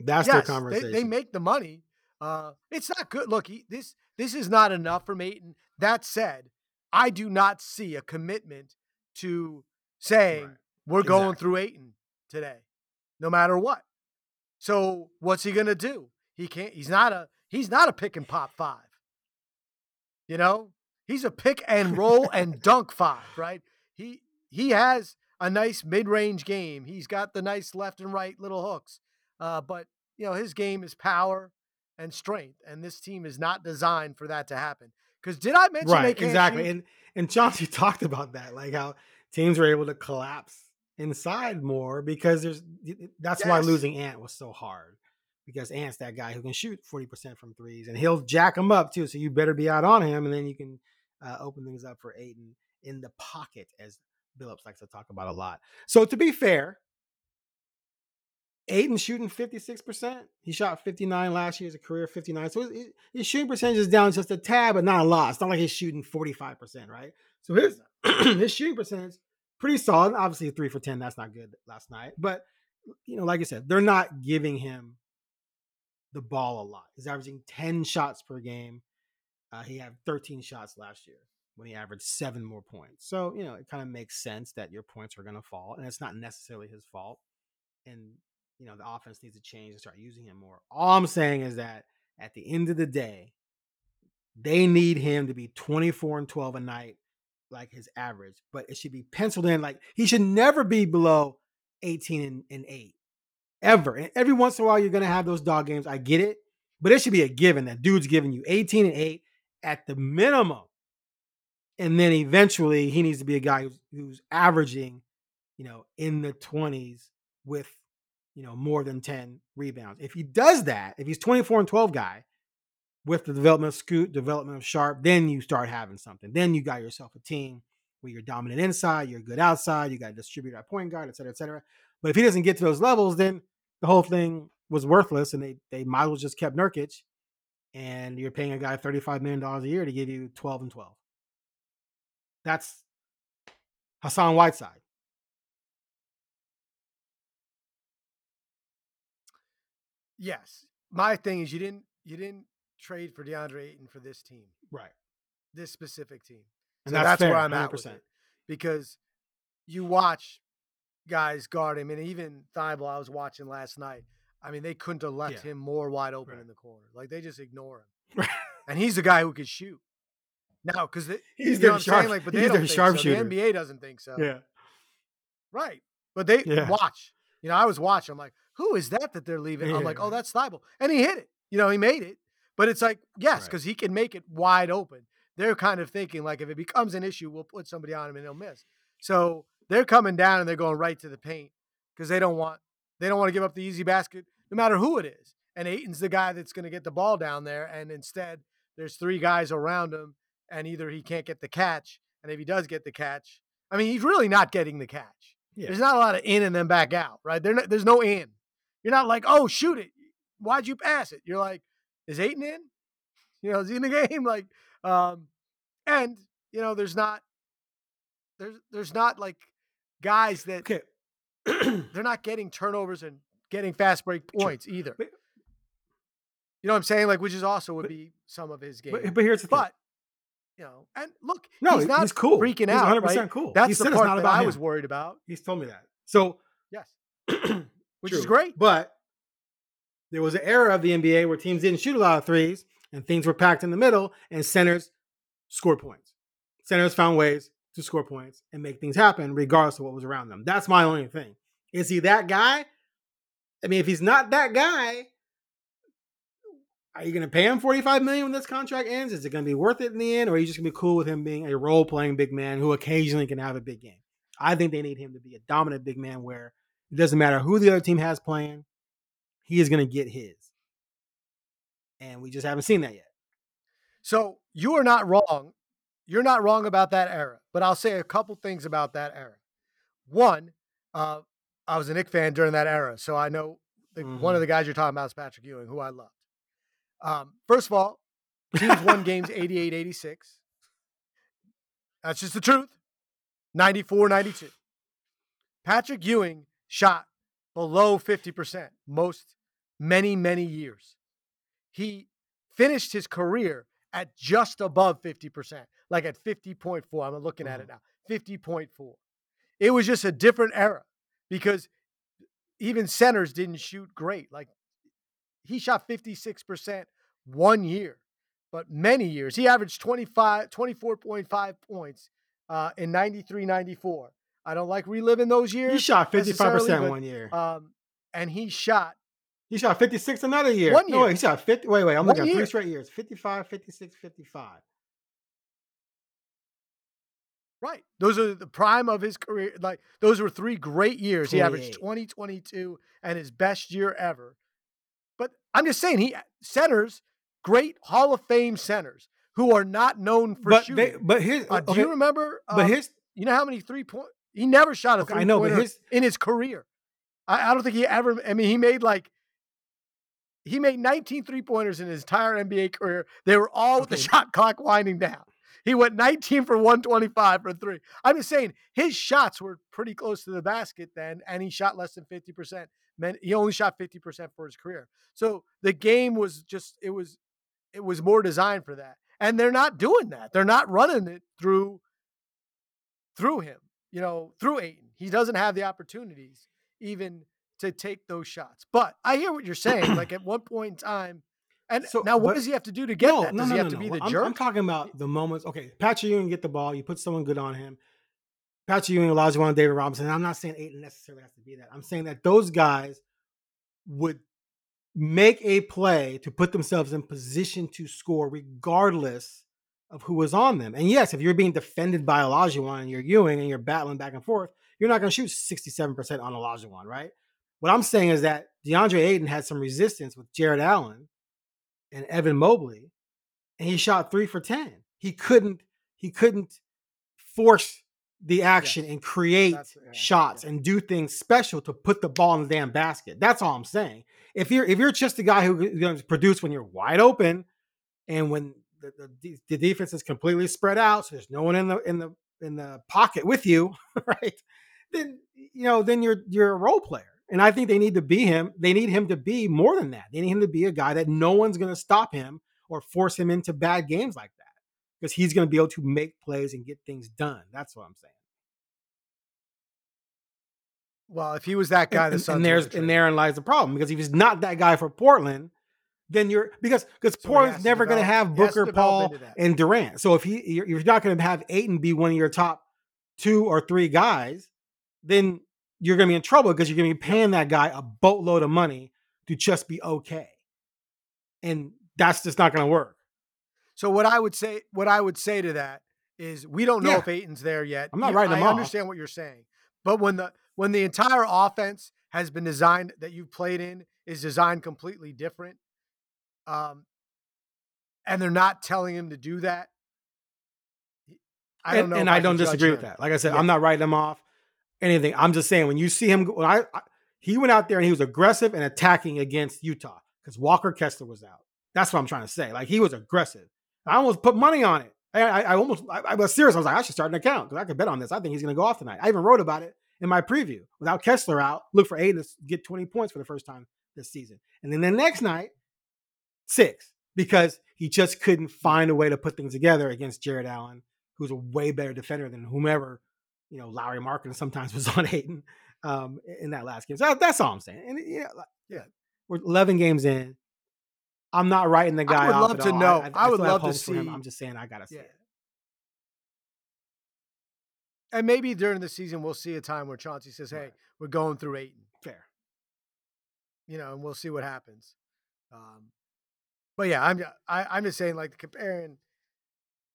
That's yes, their conversation. They, make the money. Uh, it's not good. Look, he, this this is not enough for Ayton. That said, I do not see a commitment to saying Right. we're going through Ayton today, no matter what. So what's he gonna do? He can't. He's not a. He's not a pick and pop five. You know, he's a pick and roll and dunk five. Right. He he has a nice mid range game. He's got the nice left and right little hooks. Uh, but you know his game is power and strength, and this team is not designed for that to happen. Because did I mention right, exactly. shoot? And and Chauncey talked about that, like how teams were able to collapse inside more because there's that's why losing Ant was so hard. Because Ant's that guy who can shoot 40% from threes and he'll jack them up too. So you better be out on him and then you can uh, open things up for Ayton in the pocket, as Billups likes to talk about a lot. So to be fair, Ayton shooting 56%. He shot 59 last year as a career 59. So his, his shooting percentage is down just a tad, but not a lot. It's not like he's shooting 45%, right? So his his shooting percentage pretty solid. Obviously, three for 10, that's not good last night. But you know, like I said, they're not giving him the ball a lot. He's averaging 10 shots per game. Uh, he had 13 shots last year when he averaged seven more points. So, you know, it kind of makes sense that your points are going to fall, and it's not necessarily his fault. And, you know, the offense needs to change and start using him more. All I'm saying is that at the end of the day, they need him to be 24 and 12 a night, like his average, but it should be penciled in. Like he should never be below 18 and, and 8 ever. And every once in a while, you're going to have those dog games. I get it, but it should be a given that dude's giving you 18 and 8 at the minimum. And then eventually he needs to be a guy who's, who's averaging, you know, in the 20s with, you know, more than 10 rebounds. If he does that, if he's 24 and 12 guy with the development of Scoot, development of Sharpe, then you start having something. Then you got yourself a team where you're dominant inside, you're good outside, you got a distributor at point guard, et cetera, et cetera. But if he doesn't get to those levels, then the whole thing was worthless and they they might as well just kept Nurkic and you're paying a guy $35 million a year to give you 12 and 12. That's Hassan Whiteside. Yes. My thing is you didn't you didn't trade for Deandre Ayton for this team, Right. this specific team. And So that's, that's, fair, where I'm at with 100%. it. Because you watch guys guard him, and even Thybulle I was watching last night. I mean, they couldn't have left Yeah. him more wide open Right. in the corner. Like they just ignore him, and he's the guy who could shoot. Now, because He's their sharp, like, but they he's don't their sharpshooter. so. The NBA doesn't think so. Yeah. Right. But they Yeah. watch. You know, I was watching. I'm like, who is that that they're leaving? I'm like, oh, that's Thybulle. And he hit it. You know, he made it. But it's like, yes, Right. because he can make it wide open. They're kind of thinking like if it becomes an issue, we'll put somebody on him and he'll miss. So they're coming down and they're going right to the paint because they don't want they don't want to give up the easy basket, no matter who it is. And Ayton's the guy that's going to get the ball down there. And instead, there's three guys around him, and either he can't get the catch, and if he does get the catch, I mean, he's really not getting the catch. Yeah. There's not a lot of in and then back out, right? There, there's no in. You're not like, oh, shoot it. Why'd you pass it? You're like, is Ayton in? You know, is he in the game? Like, um, and you know, there's not, there's, there's not like guys that Okay. they're not getting turnovers and getting fast break Sure. points either. But- You know what I'm saying? Like, which is also would But- be some of his game. but, but here's the thing. You know, and look, No, he's not he's cool. freaking He's out. 100 right? percent cool. That's he the said part it's not that about I him. was worried about. He's told me that. So, Yes, which is great. But there was an era of the NBA where teams didn't shoot a lot of threes and things were packed in the middle and centers scored points. Centers found ways to score points and make things happen regardless of what was around them. That's my only thing. Is he that guy? I mean, if he's not that guy, are you going to pay him 45 million when this contract ends? Is it going to be worth it in the end or are you just going to be cool with him being a role-playing big man who occasionally can have a big game? I think they need him to be a dominant big man where it doesn't matter who the other team has playing, he is going to get his. And we just haven't seen that yet. So you are not wrong. You're not wrong about that era. But I'll say a couple things about that era. One, uh, I was a Knick fan during that era, so I know the, one Mhm. of the guys you're talking about is Patrick Ewing, who I loved. Um, first of all, teams won games 88 86. That's just the truth. 94 92. Patrick Ewing shot below 50% most, many, many years. He finished his career at just above 50%, like at 50.4. I'm looking at it now 50.4. It was just a different era because even centers didn't shoot great. Like he shot 56% one year, but many years. He averaged 25, 24.5 points uh, in 93 94. I don't like reliving those years. He shot 55% but, one year. Um, and he shot he shot 56 another year. one No, year. wait, he shot 50. Wait, wait. I'm One looking at three straight years 55, 56, 55. Right. Those are the prime of his career. Like those were three great years. He averaged 28. 20, 22, and his best year ever. But I'm just saying, he centers, great Hall of Fame centers who are not known for But, shooting. they, but his. Uh, do you remember? but um, his. you know how many three point? He never shot a Okay, three I know, but his. in his career. I, I don't think he ever. I mean, he made like. He made 19 three pointers in his entire NBA career. They were all with the shot clock winding down. He went 19 for 125 for three. I'm just saying his shots were pretty close to the basket then, and he shot less than 50%. Man, he only shot 50% for his career. So the game was just it was it was more designed for that. And they're not doing that. They're not running it through through him, you know, through Ayton. He doesn't have the opportunities even to take those shots. But I hear what you're saying. like at one point in time, and So, now what but- does he have to do to get no, that? Does no, he have no, to no. be the I'm, jerk? I'm talking about the moments. Okay, Patrick Ewing get the ball. You put someone good on him. Patrick Ewing, Wan, David Robinson. I'm not saying Ayton necessarily has to be that. I'm saying that those guys would make a play to put themselves in position to score regardless of who was on them. And yes, if you're being defended by Olajuwon and you're Ewing and you're battling back and forth, you're not going to shoot 67% on Olajuwon, right? What I'm saying is that Deandre Ayton had some resistance with Jarrett Allen and Evan Mobley, and he shot three for 10. He couldn't, he couldn't force the action Yes. and create yeah, shots yeah. and do things special to put the ball in the damn basket. That's all I'm saying. If you're if you're just a guy who's going to produce when you're wide open and when the, the, the defense is completely spread out, so there's no one in the in the in the pocket with you, right? Then you know, then you're you're a role player. And I think they need to be him. They need him to be more than that. They need him to be a guy that no one's going to stop him or force him into bad games like that because he's going to be able to make plays and get things done. That's what I'm saying. well, if he was that guy, and, the and- and there's and therein lies the problem because if he's not that guy for Portland, then you're because because So Portland's never going to have he has to Booker, Paul, and Durant. So if he you're, you're not going to have Ayton be one of your top two or three guys, then you're going to be in trouble because you're going to be paying that guy a boatload of money to just be okay, and that's just not going to work. So what I would say, what I would say to that is, we don't know Yeah. if Ayton's there yet. I'm not writing I off. understand what you're saying, but when the when the entire offense has been designed that you've played in is designed completely different, um, and they're not telling him to do that, I don't and, know. and if I can don't disagree with that. Like I said, Yeah. I'm not writing him off. Anything. I'm just saying when you see him, when I, I he went out there and he was aggressive and attacking against Utah because Walker Kessler was out. That's what I'm trying to say. Like he was aggressive. I almost put money on it. I, I, I almost I, I was serious. I was like, I should start an account because I could bet on this. I think he's going to go off tonight. I even wrote about it in my preview. Without Kessler out, look for Ayton to get 20 points for the first time this season. And then the next night, six because he just couldn't find a way to put things together against Jarrett Allen, who's a way better defender than whomever, you know, Lauri Markkanen sometimes was on Ayton um, in that last game. So that's all I'm saying. And you know, yeah, we're 11 games in. I'm not writing the guy. I would love to all. know. I, I would still love to for him. see- I'm just saying I gotta see Yeah. it. And maybe during the season we'll see a time where Chauncey says, "Hey, Right. we're going through Ayton," Fair. you know, and we'll see what happens. Um, but yeah, I'm ju- I, I'm just saying, like comparing.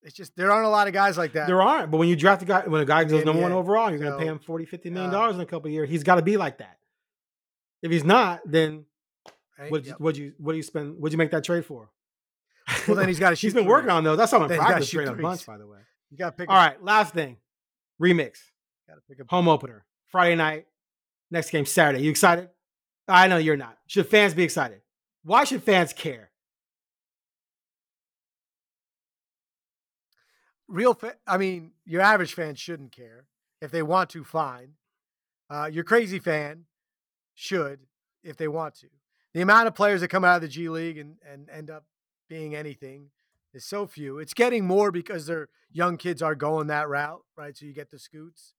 It's just there aren't a lot of guys like that. There aren't, but when you draft a guy, when a guy goes number one overall, you're going to pay him 40, 50 million uh, dollars in a couple of years. He's got to be like that. If he's not, then right? what Yep. what you what do you spend? What'd you make that trade for? Well, then he's got to shoot. He's been working on those. That's Then gotta practice trade a bunch, by the way. You got to pick. up All right, last thing, remix Got to pick up. home opener Friday night. Next game Saturday. You excited? I know you're not. Should fans be excited? Why should fans care? Real fa- i mean your average fan shouldn't care. If they want to fine. Uh, your crazy fan should if they want to. The amount of players that come out of the g league and, and end up being anything is so few. It's getting more because their young kids are going that route right? So you get the scoots.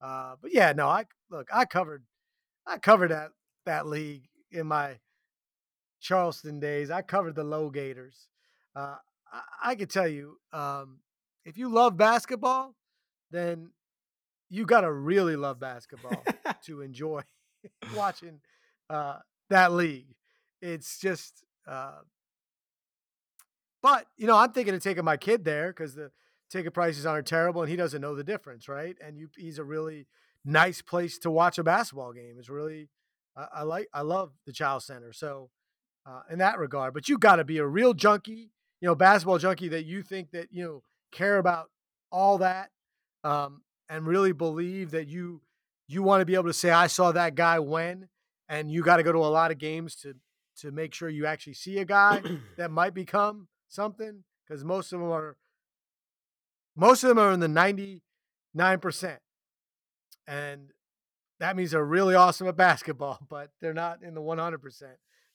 Uh, but yeah no i look i covered i covered that that league in my charleston days. I covered the Lowgators. Uh, I, I could tell you um, if you love basketball, then you got to really love basketball to enjoy watching uh, that league. It's just, uh, but you know, I'm thinking of taking my kid there because the ticket prices aren't terrible, and he doesn't know the difference, right? And you, he's a really nice place to watch a basketball game. It's really, I, I like, I love the Chiles Center. So, uh, in that regard, but you got to be a real junkie, you know, basketball junkie that you think that you know care about all that um, and really believe that you you want to be able to say I saw that guy when and you got to go to a lot of games to to make sure you actually see a guy that might become something because most of them are most of them are in the 99% and that means they're really awesome at basketball but they're not in the 100%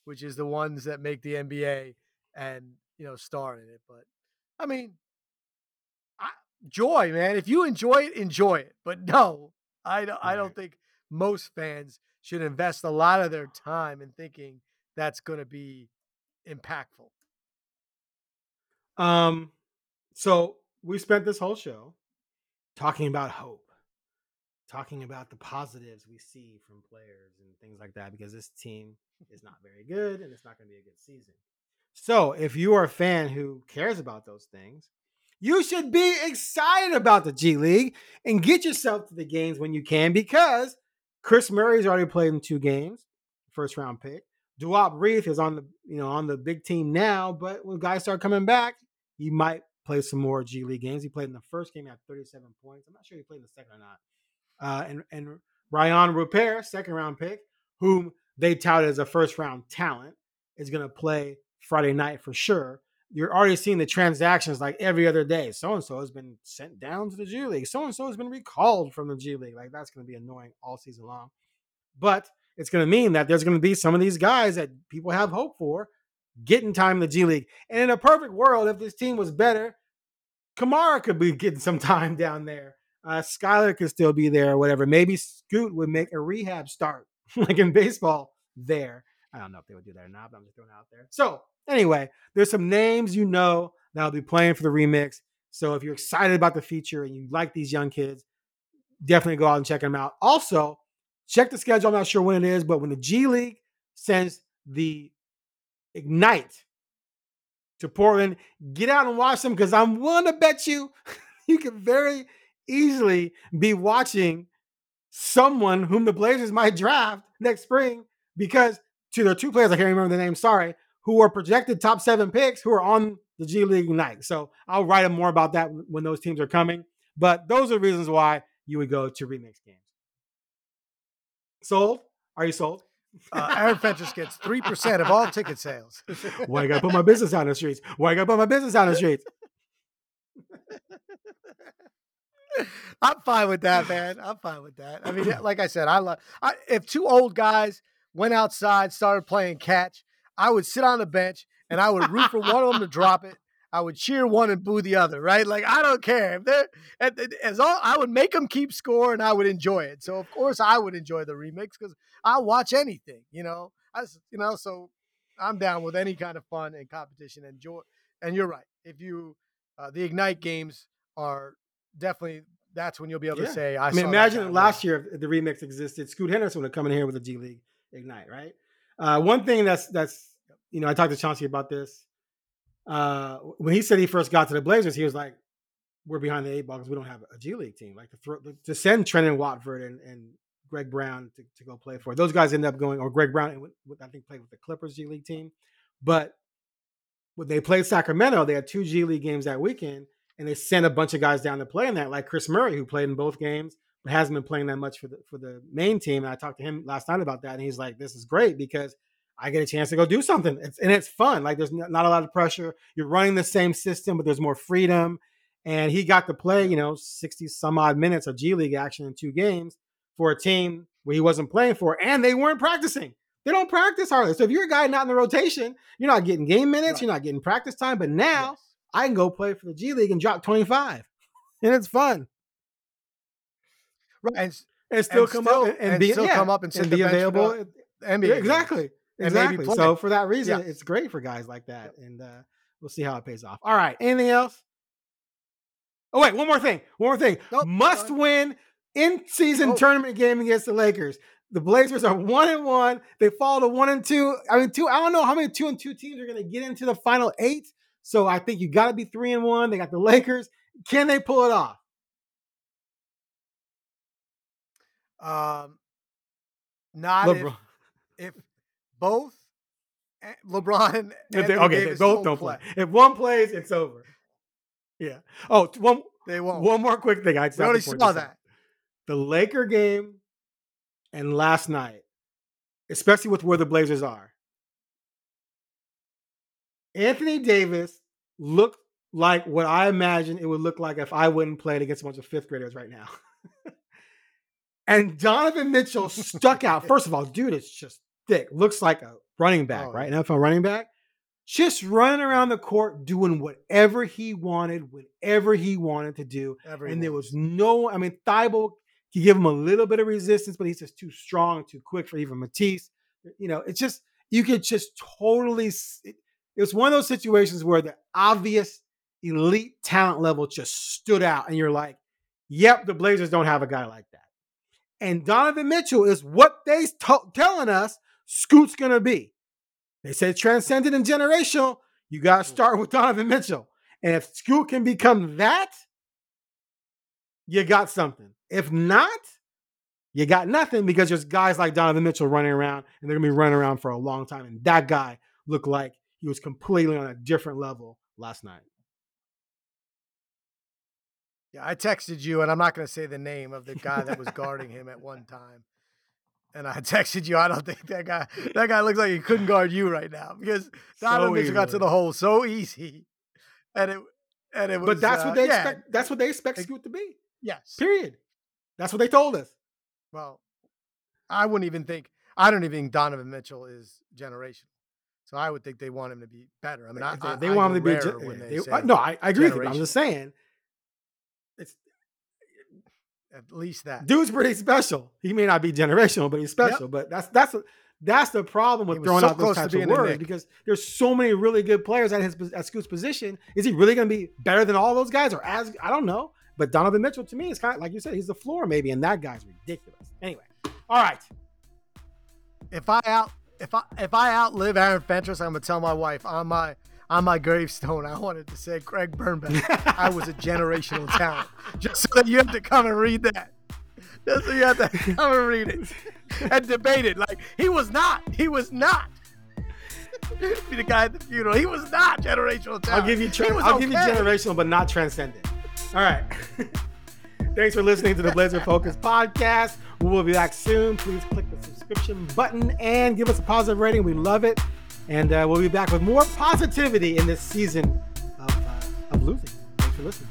which is the ones that make the NBA and you know star in it but I mean joy man. If you enjoy it enjoy it. But no I don't, I don't think most fans should invest a lot of their time in thinking that's going to be impactful. Um, so we spent this whole show talking about hope, talking about the positives we see from players and things like that, because this team is not very good and it's not going to be a good season. So if you are a fan who cares about those things, you should be excited about the G League and get yourself to the games when you can, because Kris Murray's already played in two games, first round pick. Duop Reath is on the you know on the big team now, but when guys start coming back, he might play some more G League games. He played in the first game at 37 points. I'm not sure he played in the second or not. Uh, and and Rayan Rupert, second round pick, whom they touted as a first round talent, is going to play Friday night for sure. You're already seeing the transactions like every other day. So and so has been sent down to the G League. So and so has been recalled from the G League. Like that's going to be annoying all season long. But it's going to mean that there's going to be some of these guys that people have hope for getting time in the G League. And in a perfect world, if this team was better, Camara could be getting some time down there. Uh, Skylar could still be there or whatever. Maybe Scoot would make a rehab start, like in baseball, there. I don't know if they would do that or not, but I'm just throwing out there. So, anyway, there's some names you know that'll be playing for the remix. So, if you're excited about the feature and you like these young kids, definitely go out and check them out. Also, check the schedule. I'm not sure when it is, but when the G League sends the Ignite to Portland, get out and watch them because I'm willing to bet you you could very easily be watching someone whom the Blazers might draft next spring because to are two players, I can't remember the name, sorry, who are projected top seven picks who are on the G League Ignite. So I'll write them more about that when those teams are coming. But those are reasons why you would go to remix games. Sold? Are you sold? uh, aaron fentress gets 3% of all ticket sales Why I gotta put my business in the streets? Why I gotta put my business in the streets? I'm fine with that, man. I'm fine with that. I mean, like I said, I love. I, if two old guys went outside, started playing catch, I would sit on the bench and I would root for one of them to drop it. I would cheer one and boo the other, right? Like I don't care if they're as all I would make them keep score and I would enjoy it. So of course I would enjoy the remix because I'll watch anything, you know. I you know so I'm down with any kind of fun and competition and joy. And you're right. If you uh, the Ignite games are definitely that's when you'll be able yeah. to say. I, I mean, imagine last year if the remix existed. Scoot Henderson would have come in here with a G League Ignite, right? Uh, one thing that's that's you know I talked to Chauncey about this uh, when he said he first got to the Blazers, he was like, "We're behind the eight ball because we don't have a G League team. Like to throw, to send Trendon Watford and, and Greg Brown to, to go play for. Those guys end up going, or Greg Brown, I think, played with the Clippers G League team. But when they played Sacramento, they had two G League games that weekend, and they sent a bunch of guys down to play in that, like Kris Murray, who played in both games, hasn't been playing that much for the for the main team. And I talked to him last night about that, and he's like, "This is great because I get a chance to go do something. It's, and it's fun. Like there's not a lot of pressure. You're running the same system, but there's more freedom. And he got to play, you know, 60 some odd minutes of G League action in two games for a team where he wasn't playing for, and they weren't practicing. They don't practice hardly. So if you're a guy not in the rotation, you're not getting game minutes, right. you're not getting practice time. But now yes. I can go play for the G League and drop 25. And it's fun. Right. And, and still and come still, up and, and be, still yeah, come up and, and be available. NBA yeah, exactly. Exactly. So for that reason, yeah. it's great for guys like that, and uh, we'll see how it pays off. All right. Anything else? Oh wait, one more thing. One more thing. Nope. Must win in season oh. tournament game against the Lakers. The Blazers are one and one. They fall to one and two. I mean, two. I don't know how many two and two teams are going to get into the final eight. So I think you got to be three and one. They got the Lakers. Can they pull it off? Um, not LeBron. if, if both LeBron and if they, okay, Davis they both don't play. play. If one plays, it's over. Yeah. Oh, one they won't. One more quick thing. I already saw that. The Laker game and last night, especially with where the Blazers are. Anthony Davis looked like what I imagine it would look like if I wouldn't play against a bunch of fifth graders right now. and Donovan Mitchell stuck out. First of all, dude it's just thick, looks like a running back, oh, right? An NFL running back. Just running around the court doing whatever he wanted, whatever he wanted to do. Everyone. And there was no, I mean, Thybulle he give him a little bit of resistance, but he's just too strong, too quick for even Matisse. You know, it's just, you could just totally, it, it was one of those situations where the obvious elite talent level just stood out. And you're like, yep, the Blazers don't have a guy like that. And Donovan Mitchell is what they t- telling us Scoot's gonna be. They said transcendent and generational. You got to mm. start with Donovan Mitchell. And if Scoot can become that, you got something. If not, you got nothing because there's guys like Donovan Mitchell running around and they're gonna be running around for a long time. And that guy looked like he was completely on a different level last night. Yeah, I texted you, and I'm not going to say the name of the guy that was guarding him at one time and I texted you. I don't think that guy that guy looks like he couldn't guard you right now because Donovan so Mitchell got to the hole so easy, and it and it was. But that's uh, what they yeah. expect. That's what they expect Scoot to be. Yes. Period. That's what they told us. Well, I wouldn't even think. I don't even think Donovan Mitchell is generational. So I would think they want him to be better. I mean, I, they, they I, want him to be. Gen- they, they, no, I, I agree with you. I'm just saying at least that. Dude's pretty special. He may not be generational, but he's special. Yep. But that's that's that's the problem with throwing so out those types of words because there's so many really good players at his at Scoot's position. Is he really going to be better than all those guys, or as I don't know? But Donovan Mitchell to me is kind of like you said, he's the floor maybe, and that guy's ridiculous. Anyway, all right. If I out if I if I outlive Aaron Fentress, I'm gonna tell my wife on my on my gravestone, I wanted to say Craig Birnbach, I was a generational talent. Just so that you have to come and read that. Just so you have to come and read it and debate it. Like he was not. He was not. Be the guy at the funeral. He was not generational talent. I'll give you. Tra- I'll okay. give you generational, but not transcendent. All right. Thanks for listening to the Blazer Focused podcast. We will be back soon. Please click the subscription button and give us a positive rating. We love it. And uh, we'll be back with more positivity in this season of, uh, of losing. Thanks for listening.